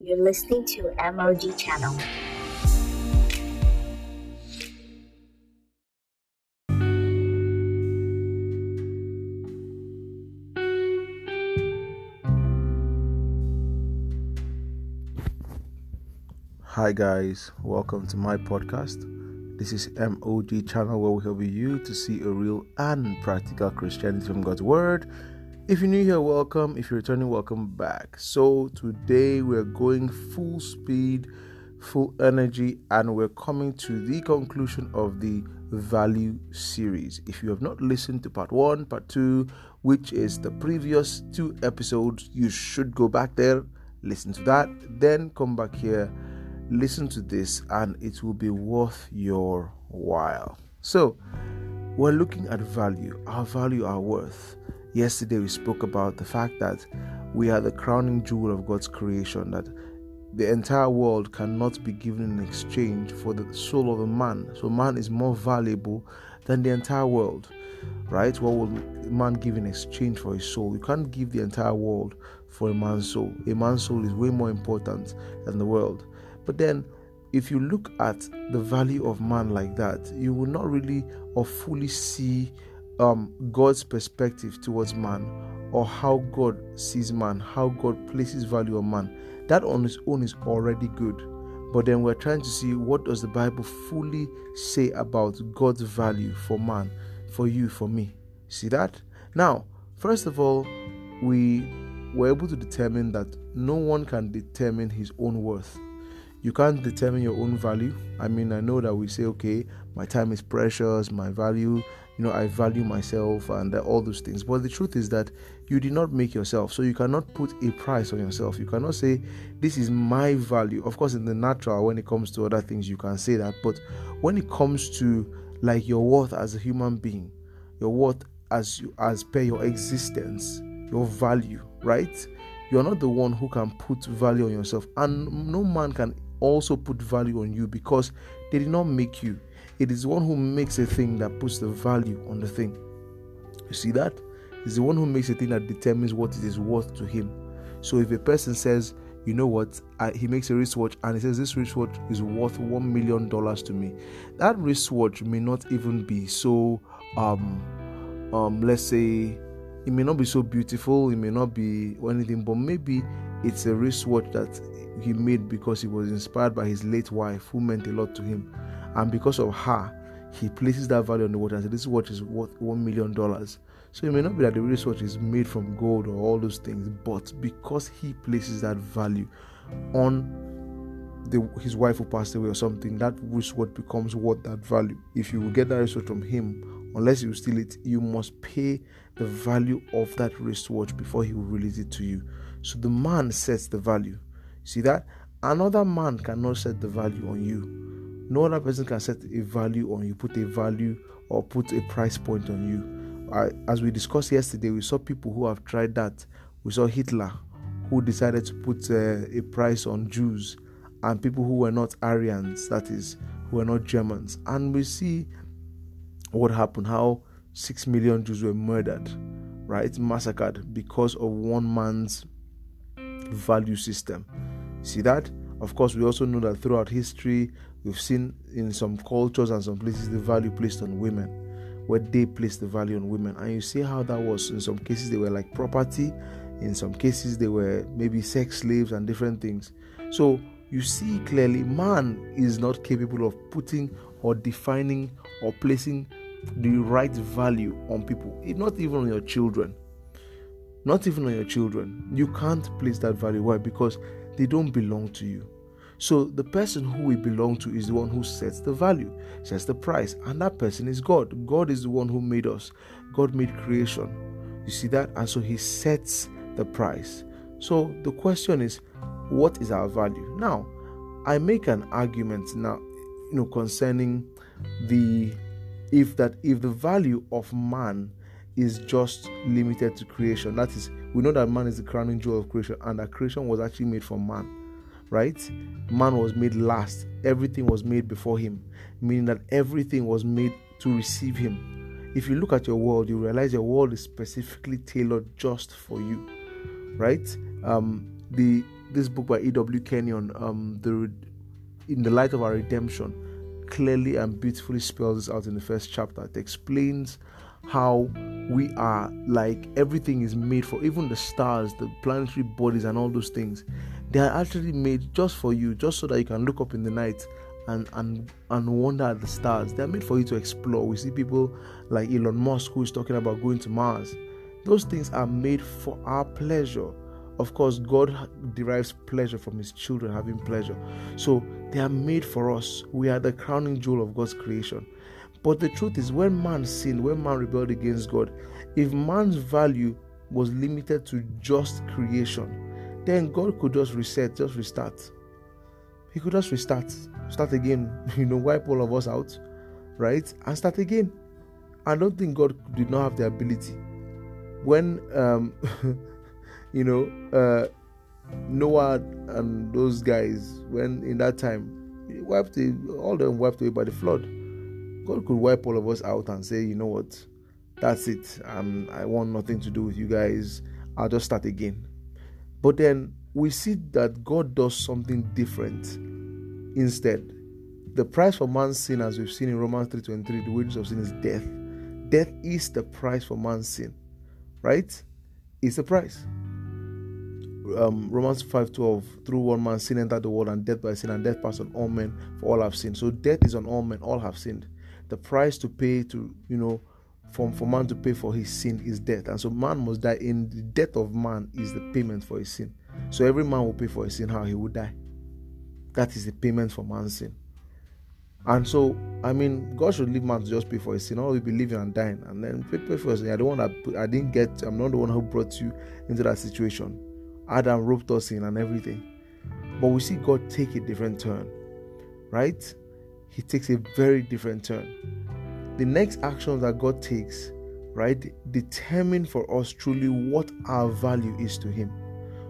You're listening to MOG Channel. Hi, guys, welcome to my podcast. This is MOG channel where we help you to see a real and practical Christianity from God's Word. If you're new here, welcome. If you're returning, welcome back. So, today we're going full speed, full energy, and we're coming to the conclusion of the value series. If you have not listened to part one, part two, which is the previous two episodes, you should go back there, listen to that, then come back here listen to this and it will be worth your while. So, we're looking at value, our value, our worth. Yesterday, we spoke about the fact that we are the crowning jewel of God's creation, that the entire world cannot be given in exchange for the soul of a man. So, man is more valuable than the entire world, right? What will man give in exchange for his soul? You can't give the entire world for a man's soul. A man's soul is way more important than the world. But then, if you look at the value of man like that, you will not really or fully see um, God's perspective towards man or how God sees man, how God places value on man. That on its own is already good. But then we're trying to see what does the Bible fully say about God's value for man, for you, for me. See that? Now, first of all, we were able to determine that no one can determine his own worth you can't determine your own value. I mean, I know that we say, okay, my time is precious, my value, you know, I value myself and all those things. But the truth is that you did not make yourself. So you cannot put a price on yourself. You cannot say, this is my value. Of course, in the natural, when it comes to other things, you can say that. But when it comes to like your worth as a human being, your worth as you, as per your existence, your value, right? You're not the one who can put value on yourself, and no man can also put value on you because they did not make you. It is one who makes a thing that puts the value on the thing. You see that? It's the one who makes a thing that determines what it is worth to him. So if a person says, you know what, I, he makes a wristwatch and he says this wristwatch is worth one million dollars to me, that wristwatch may not even be so, um, um, let's say, it may not be so beautiful, it may not be anything, but maybe it's a wristwatch that he made because he was inspired by his late wife, who meant a lot to him. And because of her, he places that value on the watch and says, This watch is worth $1 million. So it may not be that the wristwatch is made from gold or all those things, but because he places that value on the, his wife who passed away or something, that wristwatch becomes worth that value. If you will get that wristwatch from him, unless you steal it, you must pay the value of that wristwatch before he will release it to you. So the man sets the value. See that? Another man cannot set the value on you. No other person can set a value on you, put a value or put a price point on you. I, as we discussed yesterday, we saw people who have tried that. We saw Hitler, who decided to put uh, a price on Jews, and people who were not Aryans, that is, who were not Germans. And we see what happened, how six million Jews were murdered, right? Massacred because of one man's value system. See that? Of course, we also know that throughout history, we've seen in some cultures and some places the value placed on women, where they placed the value on women. And you see how that was. In some cases, they were like property, in some cases, they were maybe sex slaves and different things. So you see clearly, man is not capable of putting or defining or placing the right value on people, not even on your children not even on your children. You can't place that value. Why? Because they don't belong to you. So the person who we belong to is the one who sets the value, sets the price, and that person is God. God is the one who made us. God made creation. You see that? And so he sets the price. So the question is, what is our value? Now, I make an argument now, you know, concerning the if that if the value of man is just limited to creation. That is, we know that man is the crowning jewel of creation, and that creation was actually made for man, right? Man was made last, everything was made before him, meaning that everything was made to receive him. If you look at your world, you realize your world is specifically tailored just for you, right? Um, the this book by E.W. Kenyon, um, the in the light of our redemption, clearly and beautifully spells this out in the first chapter. It explains how we are like everything is made for even the stars, the planetary bodies, and all those things. They are actually made just for you, just so that you can look up in the night and and and wonder at the stars. They're made for you to explore. We see people like Elon Musk who is talking about going to Mars. Those things are made for our pleasure. Of course, God derives pleasure from His children having pleasure. So they are made for us. We are the crowning jewel of God's creation. But the truth is, when man sinned, when man rebelled against God, if man's value was limited to just creation, then God could just reset, just restart. He could just restart, start again, you know, wipe all of us out, right? And start again. I don't think God did not have the ability. When, um, you know, uh, Noah and those guys, when in that time, wiped all them wiped away by the flood. God could wipe all of us out and say, you know what, that's it. Um, I want nothing to do with you guys. I'll just start again. But then we see that God does something different instead. The price for man's sin, as we've seen in Romans 3:23, the wages of sin is death. Death is the price for man's sin, right? It's the price. Um, Romans 5:12, through one man sin entered the world, and death by sin, and death passed on all men, for all have sinned. So death is on all men, all have sinned. The price to pay to, you know, for, for man to pay for his sin is death. And so man must die. In the death of man is the payment for his sin. So every man will pay for his sin how he would die. That is the payment for man's sin. And so, I mean, God should leave man to just pay for his sin. All we be living and dying, and then pay, pay for his sin. I don't want to. I didn't get. I'm not the one who brought you into that situation. Adam roped us in and everything. But we see God take a different turn, right? He takes a very different turn. The next action that God takes, right, determine for us truly what our value is to Him.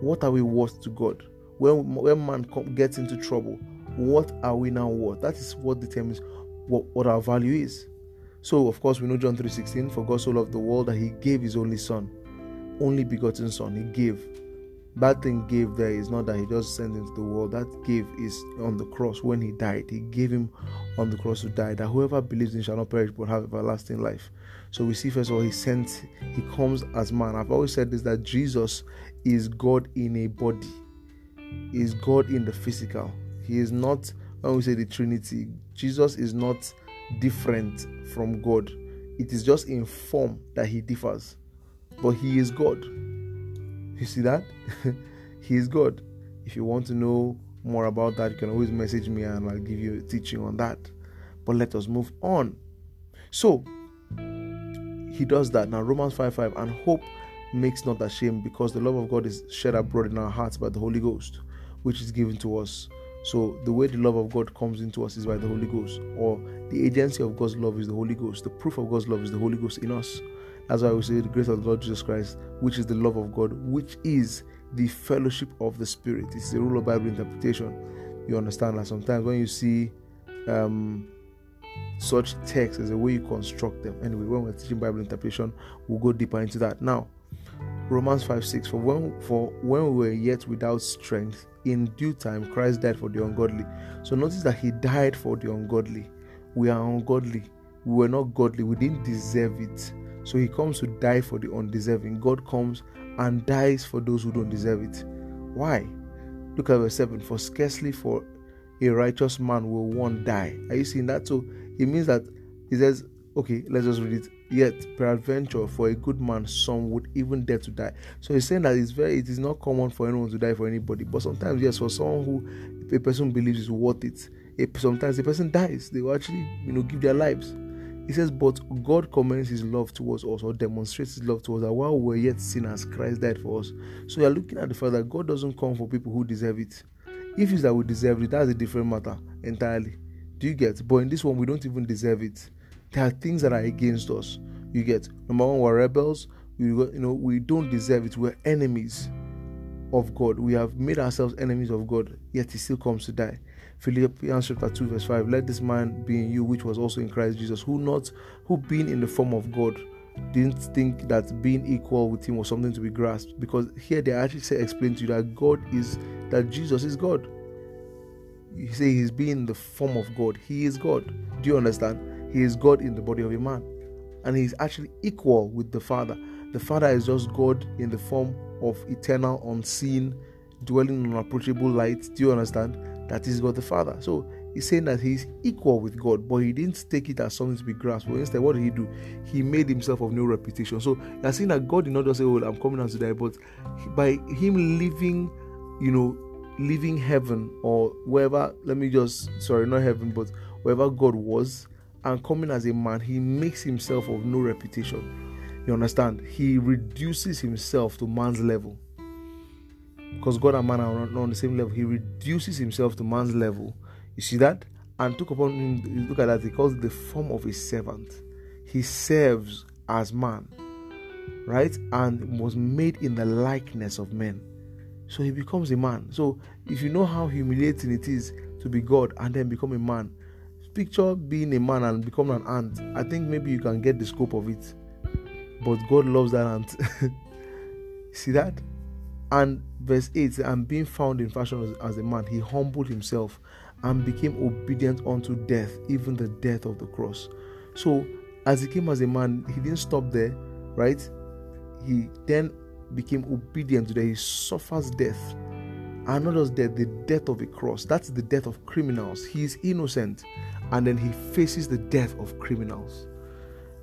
What are we worth to God? When, when man gets into trouble, what are we now worth? That is what determines what, what our value is. So, of course, we know John 3:16, for God so loved the world that He gave His only Son, only begotten Son. He gave. That thing gave there is not that He just sent into the world. That gave is on the cross when He died. He gave Him on the cross to die, that whoever believes in shall not perish but have everlasting life. So we see first of all, He sent, He comes as man. I've always said this that Jesus is God in a body, is God in the physical. He is not, when we say the Trinity, Jesus is not different from God. It is just in form that he differs. But he is God. You see that? he is God. If you want to know more about that, you can always message me and I'll give you a teaching on that. But let us move on. So, he does that. Now, Romans 5 5, and hope makes not ashamed because the love of God is shed abroad in our hearts by the Holy Ghost, which is given to us. So the way the love of God comes into us is by the Holy Ghost, or the agency of God's love is the Holy Ghost. The proof of God's love is the Holy Ghost in us. That's why we say the grace of the Lord Jesus Christ, which is the love of God, which is the fellowship of the Spirit. It's the rule of Bible interpretation. You understand that sometimes when you see um, such texts as a way you construct them. Anyway, when we're teaching Bible interpretation, we'll go deeper into that. Now, Romans 5 6 For when for when we were yet without strength, in due time Christ died for the ungodly. So notice that he died for the ungodly. We are ungodly. We were not godly. We didn't deserve it. So he comes to die for the undeserving. God comes and dies for those who don't deserve it. Why? Look at verse 7. For scarcely for a righteous man will one die. Are you seeing that? So it means that he says, okay, let's just read it. Yet, peradventure, for a good man, some would even dare to die. So he's saying that it's very, it is not common for anyone to die for anybody. But sometimes, yes, for someone who a person believes is worth it, sometimes the person dies. They will actually, you know, give their lives. He says, But God commends his love towards us or demonstrates his love towards us while we were yet sinners, Christ died for us. So you're looking at the fact that God doesn't come for people who deserve it. If it's that we deserve it, that's a different matter entirely. Do you get? But in this one, we don't even deserve it. There are things that are against us. You get number one, we're rebels. We you know we don't deserve it. We're enemies of God. We have made ourselves enemies of God, yet He still comes to die. Philippians chapter 2, verse 5. Let this man be in you, which was also in Christ Jesus, who not who being in the form of God, didn't think that being equal with him was something to be grasped because here they actually say explain to you that God is that Jesus is God. You say he's being the form of God. He is God. Do you understand? He is God in the body of a man. And he's actually equal with the Father. The Father is just God in the form of eternal, unseen, dwelling in unapproachable light. Do you understand? That is God the Father. So he's saying that he's equal with God, but he didn't take it as something to be grasped. But instead, what did he do? He made himself of no reputation. So you're saying that God did not just say, Well, I'm coming out to die, but by him living, you know, leaving heaven or wherever, let me just, sorry, not heaven, but wherever God was, and coming as a man, he makes himself of no reputation. You understand? He reduces himself to man's level. Because God and man are not on the same level. He reduces himself to man's level. You see that? And took upon him, look at that, he calls the form of a servant. He serves as man, right? And was made in the likeness of men. So he becomes a man. So if you know how humiliating it is to be God and then become a man, picture being a man and become an ant. I think maybe you can get the scope of it. But God loves that ant. See that? And verse 8 and being found in fashion as, as a man, he humbled himself and became obedient unto death, even the death of the cross. So, as he came as a man, he didn't stop there, right? He then became obedient to that. He suffers death. And not just death, the death of a cross. That's the death of criminals. He is innocent. And then he faces the death of criminals.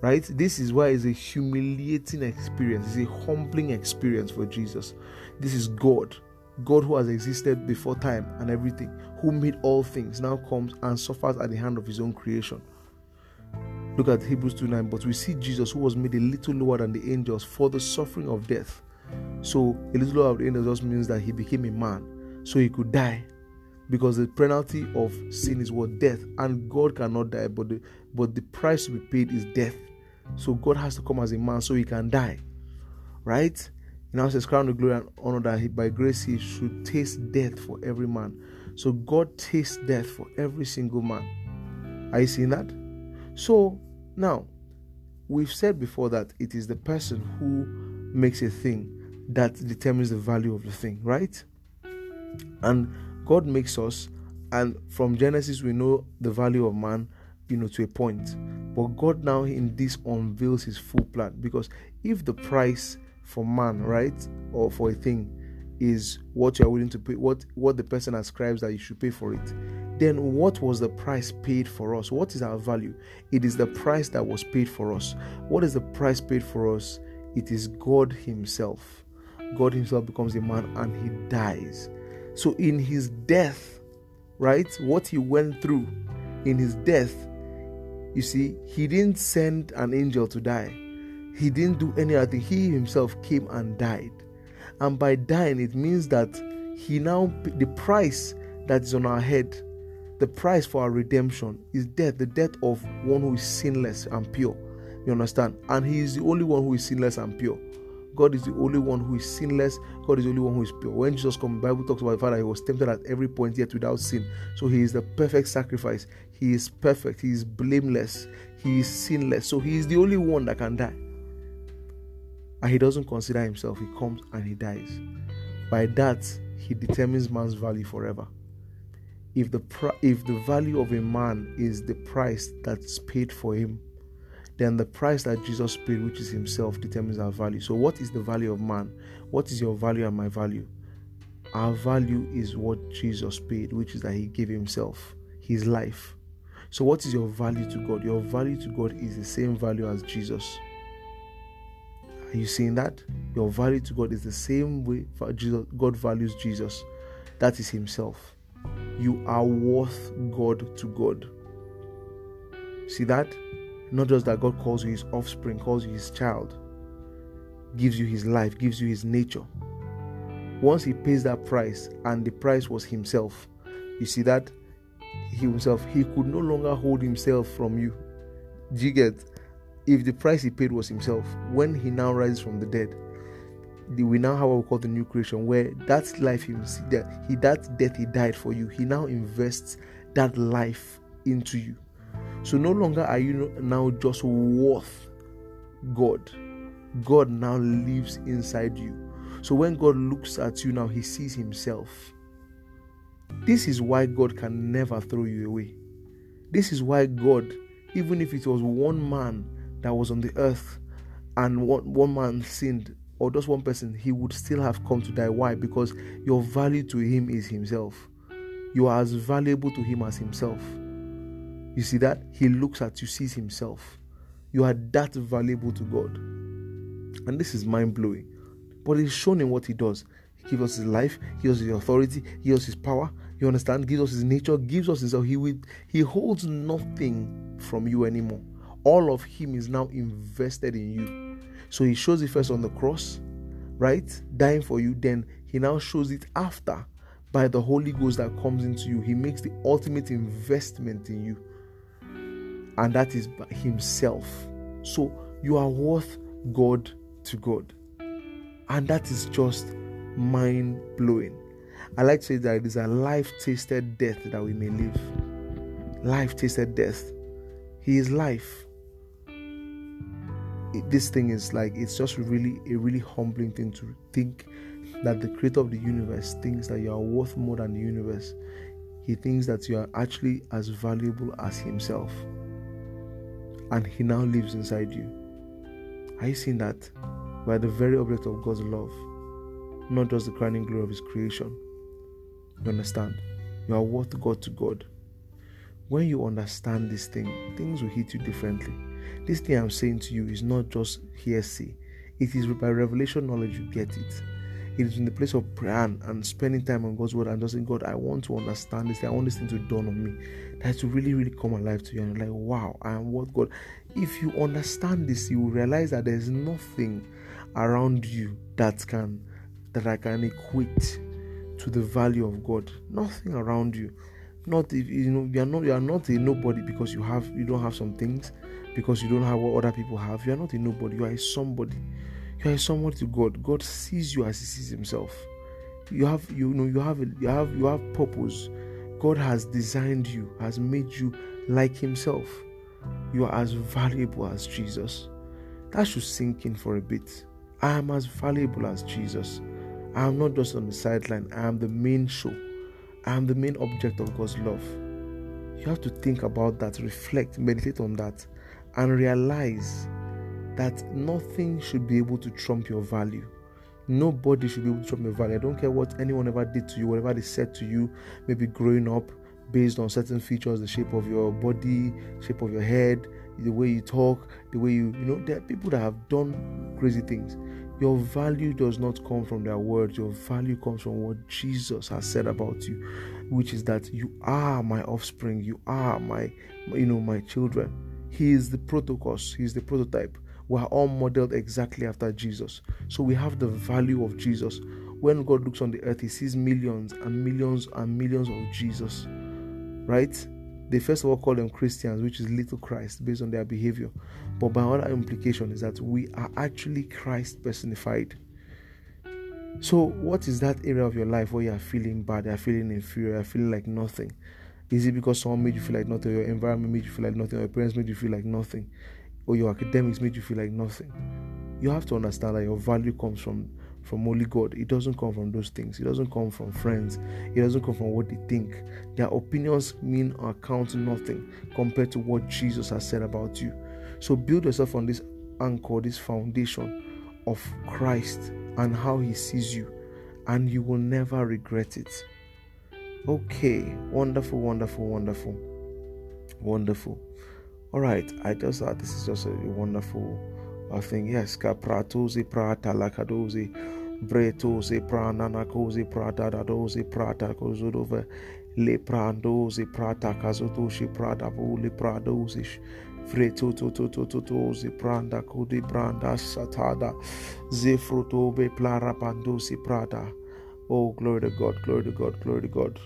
Right? This is why it's a humiliating experience. It's a humbling experience for Jesus. This is God. God who has existed before time and everything, who made all things, now comes and suffers at the hand of his own creation. Look at Hebrews 2 9. But we see Jesus, who was made a little lower than the angels for the suffering of death. So, a little lower than the angels just means that he became a man so he could die. Because the penalty of sin is what death, and God cannot die, but the, but the price to be paid is death. So, God has to come as a man so he can die. Right? He now says, Crown of glory and honor that he, by grace he should taste death for every man. So God tastes death for every single man. Are you seeing that? So now, we've said before that it is the person who makes a thing that determines the value of the thing, right? And God makes us, and from Genesis we know the value of man, you know, to a point. But God now in this unveils his full plan because if the price for man, right, or for a thing, is what you are willing to pay, what what the person ascribes that you should pay for it. Then what was the price paid for us? What is our value? It is the price that was paid for us. What is the price paid for us? It is God Himself. God Himself becomes a man and He dies. So in His death, right, what He went through in His death, you see, He didn't send an angel to die he didn't do any other thing. He himself came and died. And by dying, it means that he now, the price that is on our head, the price for our redemption is death, the death of one who is sinless and pure. You understand? And he is the only one who is sinless and pure. God is the only one who is sinless. God is the only one who is pure. When Jesus comes, the Bible talks about the Father, he was tempted at every point yet without sin. So he is the perfect sacrifice. He is perfect. He is blameless. He is sinless. So he is the only one that can die and he doesn't consider himself, he comes and he dies. By that, he determines man's value forever. If the pr- if the value of a man is the price that's paid for him, then the price that Jesus paid, which is himself, determines our value. So, what is the value of man? What is your value and my value? Our value is what Jesus paid, which is that he gave himself, his life. So, what is your value to God? Your value to God is the same value as Jesus. Are you seeing that? Your value to God is the same way God values Jesus. That is Himself. You are worth God to God. See that? Not just that God calls you His offspring, calls you His child, gives you His life, gives you His nature. Once He pays that price, and the price was Himself, you see that? Himself, He could no longer hold Himself from you. Do you get? if the price he paid was himself, when he now rises from the dead, we now have what we call the new creation, where that life he that he that death he died for you, he now invests that life into you. So no longer are you now just worth God. God now lives inside you. So when God looks at you now, he sees himself. This is why God can never throw you away. This is why God, even if it was one man that was on the earth and one, one man sinned, or just one person, he would still have come to die. Why? Because your value to him is himself. You are as valuable to him as himself. You see that? He looks at you, sees himself. You are that valuable to God. And this is mind blowing. But it's shown in what he does. Gives us his life, gives us his authority, gives us his power, you understand? Gives us his nature, gives us his he will, he holds nothing from you anymore. All of him is now invested in you. So he shows it first on the cross, right? Dying for you, then he now shows it after by the Holy Ghost that comes into you. He makes the ultimate investment in you. And that is by himself. So you are worth God to God. And that is just mind blowing. I like to say that it is a life tasted death that we may live. Life tasted death. He is life. It, this thing is like it's just really a really humbling thing to think that the creator of the universe thinks that you are worth more than the universe. He thinks that you are actually as valuable as himself. And he now lives inside you. Are you seeing that? By the very object of God's love, not just the crowning glory of his creation. You understand? You are worth God to God. When you understand this thing, things will hit you differently. This thing I'm saying to you is not just hearsay, it is by revelation knowledge you get it. It is in the place of prayer and, spending time on God's word and just saying, God, I want to understand this. I want this thing to dawn on me. That to really, really come alive to you. And like, wow, I am what God. If you understand this, you will realize that there's nothing around you that can that I can equate to the value of God. Nothing around you. Not if you know you are not you are not a nobody because you have you don't have some things, because you don't have what other people have. You are not a nobody, you are a somebody. You are someone to God. God sees you as he sees himself. You have you know you have you have you have purpose. God has designed you, has made you like himself. You are as valuable as Jesus. That should sink in for a bit. I am as valuable as Jesus. I am not just on the sideline, I am the main show. I am the main object of God's love. You have to think about that, reflect, meditate on that, and realize that nothing should be able to trump your value. Nobody should be able to trump your value. I don't care what anyone ever did to you, whatever they said to you, maybe growing up based on certain features, the shape of your body, shape of your head, the way you talk, the way you, you know, there are people that have done crazy things. Your value does not come from their words, your value comes from what Jesus has said about you, which is that you are my offspring, you are my, you know, my children. He is the protocos, he is the prototype. We are all modeled exactly after Jesus. So we have the value of Jesus. When God looks on the earth, he sees millions and millions and millions of Jesus. Right? They first of all call them Christians, which is little Christ based on their behavior. But by other implication is that we are actually Christ personified. So, what is that area of your life where you are feeling bad, you are feeling inferior, you are feeling like nothing? Is it because someone made you feel like nothing, your environment made you feel like nothing, your parents made you feel like nothing, or your academics made you feel like nothing? You have to understand that your value comes from from only God. It doesn't come from those things. It doesn't come from friends. It doesn't come from what they think. Their opinions mean or count nothing compared to what Jesus has said about you. So build yourself on this anchor, this foundation of Christ and how He sees you, and you will never regret it. Okay, wonderful, wonderful, wonderful, wonderful. All right, I just thought this is just a wonderful I think yes, kapratozi prata lakadozi bretozi pranana kozi prata dadozi prata kozudove le prandozi prata kazotoshi prada vuli pradozi freto to to to to tozi pranda kodi branda satada zefrutobe plara pandosi prada. Oh glory to god glory to god glory to god.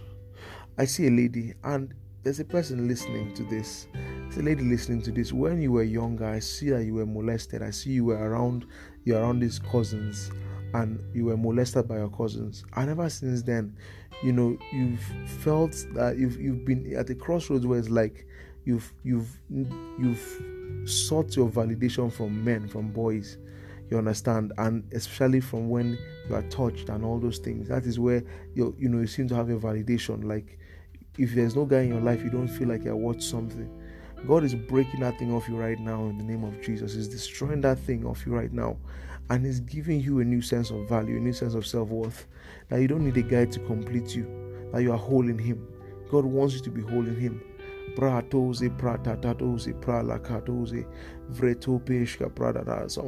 I see a lady and there's a person listening to this. There's a lady listening to this. When you were younger, I see that you were molested. I see you were around you're around these cousins and you were molested by your cousins. And ever since then, you know, you've felt that you've you've been at a crossroads where it's like you've you've you've sought your validation from men, from boys. You understand, and especially from when you are touched and all those things. That is where you you know you seem to have a validation. Like if there's no guy in your life, you don't feel like you're worth something. God is breaking that thing off you right now in the name of Jesus. He's destroying that thing off you right now. And He's giving you a new sense of value, a new sense of self worth. That you don't need a guy to complete you, that you are whole in Him. God wants you to be whole in Him. Some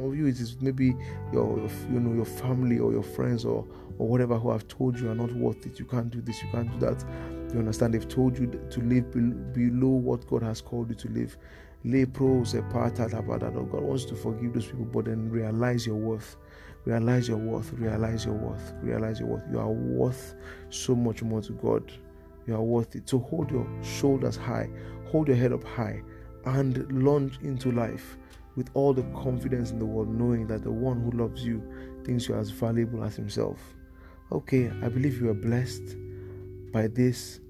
of you, it is maybe your, your, you know, your family or your friends or, or whatever who have told you are not worth it. You can't do this, you can't do that. You understand? They've told you to live below what God has called you to live. Lay pros apart that about that. God wants to forgive those people, but then realize your worth. Realize your worth. Realize your worth. Realize your worth. You are worth so much more to God. You are worth it. So hold your shoulders high, hold your head up high, and launch into life with all the confidence in the world, knowing that the one who loves you thinks you as valuable as himself. Okay, I believe you are blessed by this.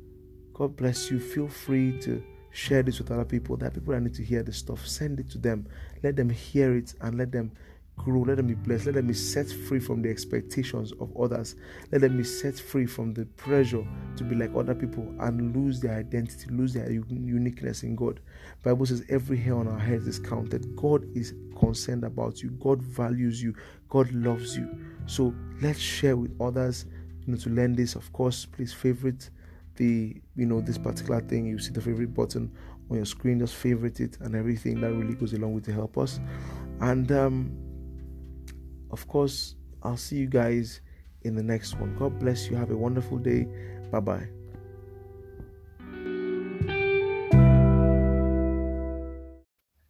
God bless you. Feel free to share this with other people. There are people that need to hear this stuff. Send it to them. Let them hear it and let them grow. Let them be blessed. Let them be set free from the expectations of others. Let them be set free from the pressure to be like other people and lose their identity, lose their uniqueness in God. Bible says every hair on our heads is counted. God is concerned about you. God values you. God loves you. So let's share with others. You know, to learn this, of course, please favorite the you know this particular thing. You see the favorite button on your screen. Just favorite it and everything that really goes along with to help us. And um, of course, I'll see you guys in the next one. God bless you. Have a wonderful day. Bye bye.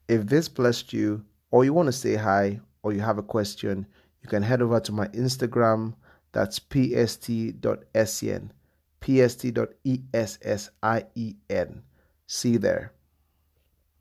If this blessed you, or you want to say hi, or you have a question, you can head over to my Instagram. That's pst.sen, pst.essien. See you there.